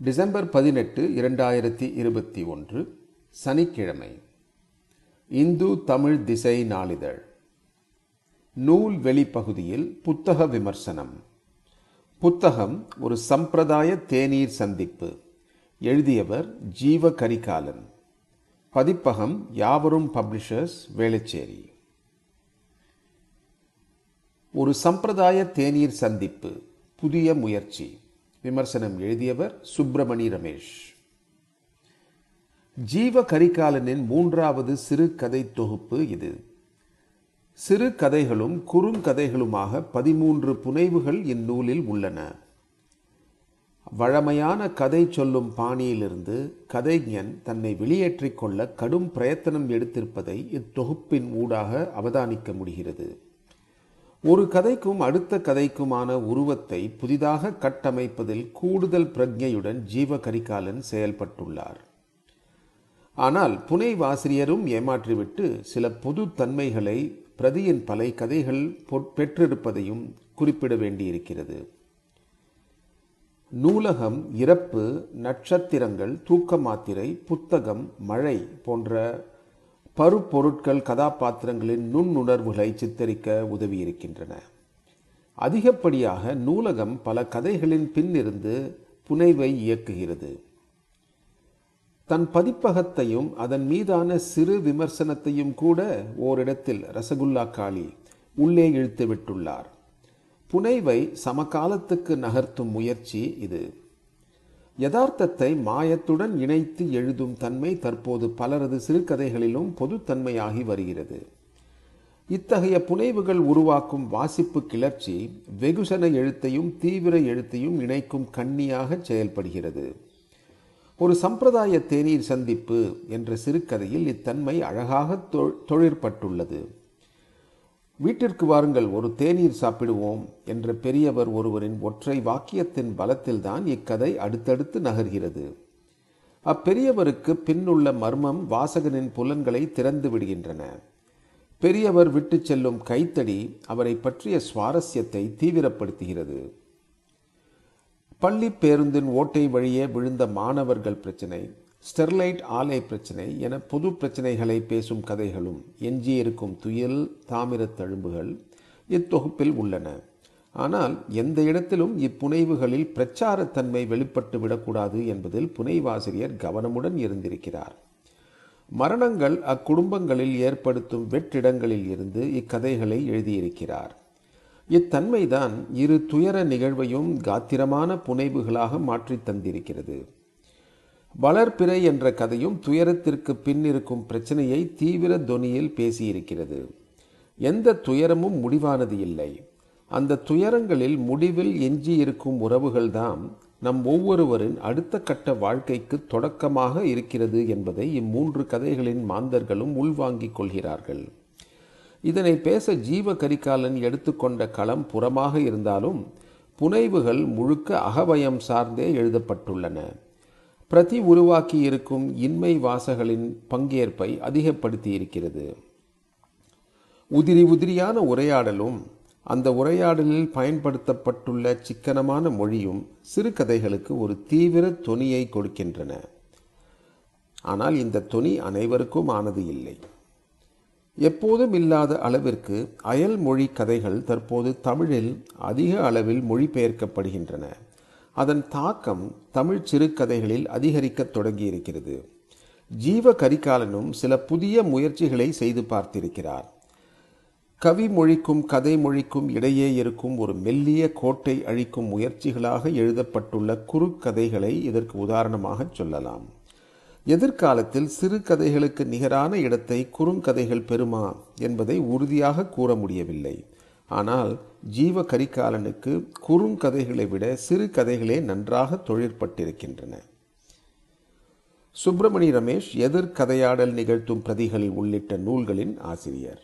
December பதினெட்டு இரண்டாயிரத்தி இருபத்தி ஒன்று சனிக்கிழமை. இந்து தமிழ் திசை நாளிதழ். நூல் வெளிப்பகுதியில் புத்தக விமர்சனம். புத்தகம் ஒரு சம்பிரதாய தேநீர் சந்திப்பு. எழுதியவர் ஜீவ கரிகாலன். பதிப்பகம் யாவரும் பப்ளிஷர்ஸ் வேளச்சேரி. ஒரு சம்பிரதாய தேநீர் சந்திப்பு. புதிய முயற்சி. விமர்சனம் எழுதியவர் சுப்பிரமணி ரமேஷ். ஜீவ கரிகாலனின் மூன்றாவது சிறு கதை தொகுப்பு இது. சிறு கதைகளும் குறுங்கதைகளுமாக பதிமூன்று புனைவுகள் இந்நூலில் உள்ளன. வழமையான கதை சொல்லும் பாணியிலிருந்து கதைஞன் தன்னை வெளியேற்றிக் கொள்ள கடும் பிரயத்தனம் எடுத்திருப்பதை இத்தொகுப்பின் ஊடாக அவதானிக்க முடிகிறது. ஒரு கதைக்கும் அடுத்த கதைக்குமான உருவத்தை புதிதாக கட்டமைப்பதில் கூடுதல் பிரஜையுடன் ஜீவ கரிகாலன் செயல்பட்டுள்ளார். ஆனால் புனைவாசிரியரும் ஏமாற்றிவிட்டு சில பொது தன்மைகளை பிரதியின் பல கதைகள் பெற்றிருப்பதையும் குறிப்பிட வேண்டியிருக்கிறது. நூலகம் இறப்பு நட்சத்திரங்கள் தூக்க மாத்திரை புத்தகம் மழை போன்ற பருப்பொருட்கள் கதாபாத்திரங்களின் நுண்ணுணர்வுகளை சித்தரிக்க உதவியிருக்கின்றன. அதிகப்படியாக நூலகம் பல கதைகளின் பின்னிருந்து புனைவை இயக்குகிறது. தன் பதிப்பகத்தையும் அதன் மீதான சிறு விமர்சனத்தையும் கூட ஓரிடத்தில் ரசகுல்லா காளி உள்ளே இழுத்து விட்டுள்ளார் புனைவை சமகாலத்துக்கு நகர்த்தும் முயற்சி இது. யதார்த்தத்தை மாயத்துடன் இணைத்து எழுதும் தன்மை தற்போது பலரது சிறுகதைகளிலும் பொதுத்தன்மையாகி வருகிறது. இத்தகைய புனைவுகள் உருவாக்கும் வாசிப்பு கிளர்ச்சி வெகுசன எழுத்தையும் தீவிர எழுத்தையும் இணைக்கும் கண்ணியாக செயல்படுகிறது. ஒரு சம்பிரதாய தேநீர் சந்திப்பு என்ற சிறுகதையில் இத்தன்மை அழகாக தொழிற்பட்டுள்ளது. வீட்டிற்கு வாருங்கள் ஒரு தேநீர் சாப்பிடுவோம் என்ற பெரியவர் ஒருவரின் ஒற்றை வாக்கியத்தின் பலத்தில்தான் இக்கதை அடுத்தடுத்து நகர்கிறது. அப்பெரியவருக்கு பின்னுள்ள மர்மம் வாசகனின் புலன்களை திறந்து விடுகின்றன. பெரியவர் விட்டு செல்லும் கைத்தடி அவரை பற்றிய சுவாரஸ்யத்தை தீவிரப்படுத்துகிறது. பள்ளி பேருந்தின் ஓட்டை வழியே விழுந்த மாணவர்கள் பிரச்சினை. ஸ்டெர்லைட் ஆலை பிரச்சனை என பொது பிரச்சனைகளை பேசும் கதைகளும் எஞ்சியிருக்கும் துயில் தாமிரத் தழும்புகள் இத்தொகுப்பில் உள்ளன. ஆனால் எந்த இடத்திலும் இப்புனைவுகளில் பிரச்சாரத்தன்மை வெளிப்பட்டு விடக்கூடாது என்பதில் புனைவாசிரியர் கவனமுடன் இருந்திருக்கிறார். மரணங்கள் அக்குடும்பங்களில் ஏற்படுத்தும் வெற்றிடங்களில் இருந்து இக்கதைகளை எழுதியிருக்கிறார். இத்தன்மைதான் இரு துயர நிகழ்வையும் காத்திரமான புனைவுகளாக மாற்றித் தந்திருக்கிறது. வளர்பிறை என்ற கதையும் துயரத்திற்கு பின் இருக்கும் பிரச்சனையை தீவிர தொனியில் பேசியிருக்கிறது. எந்த துயரமும் முடிவானது இல்லை. அந்த துயரங்களில் முடிவில் எஞ்சியிருக்கும் உறவுகள்தான் நம் ஒவ்வொருவரின் அடுத்த கட்ட வாழ்க்கைக்கு தொடக்கமாக இருக்கிறது என்பதை இம்மூன்று கதைகளின் மாந்தர்களும் உள்வாங்கிக் கொள்கிறார்கள். இதனை பேச ஜீவ கரிகாலன் எடுத்துக்கொண்ட களம் புறமாக இருந்தாலும் புனைவுகள் முழுக்க அகவயம் சார்ந்தே எழுதப்பட்டுள்ளன. பிரதி உருவாக்கி இருக்கும் இன்மை வாசகளின் பங்கேற்பை அதிகப்படுத்தி இருக்கிறது உதிரி உதிரியான உரையாடலும் அந்த உரையாடலில் பயன்படுத்தப்பட்டுள்ள சிக்கனமான மொழியும் சிறுகதைகளுக்கு ஒரு தீவிர தொனியை கொடுக்கின்றன. ஆனால் இந்த தொனி அனைவருக்கும் ஆனது இல்லை. எப்போதும் இல்லாத அளவிற்கு அயல் மொழி கதைகள் தற்போது தமிழில் அதிக அளவில் மொழிபெயர்க்கப்படுகின்றன. அதன் தாக்கம் தமிழ் சிறுகதைகளில் அதிகரிக்கத் தொடங்கியிருக்கிறது. ஜீவ கரிகாலனும் சில புதிய முயற்சிகளை செய்து பார்த்திருக்கிறார். கவி மொழிக்கும் கதை மொழிக்கும் இடையே இருக்கும் ஒரு மெல்லிய கோட்டை அழிக்கும் முயற்சிகளாக எழுதப்பட்டுள்ள குறுக்கதைகளை இதற்கு உதாரணமாக சொல்லலாம். எதிர்காலத்தில் சிறுகதைகளுக்கு நிகரான இடத்தை குறுங்கதைகள் பெறுமா என்பதை உறுதியாக கூற முடியவில்லை. ஆனால் ஜீவ கரிகாலனுக்கு குறுங்கதைகளை விட சிறு கதைகளே நன்றாக தொழிற்பட்டிருக்கின்றன. சுப்பிரமணி ரமேஷ் எதிர்கதையாடல் நிகழ்த்தும் பிரதிகள் உள்ளிட்ட நூல்களின் ஆசிரியர்.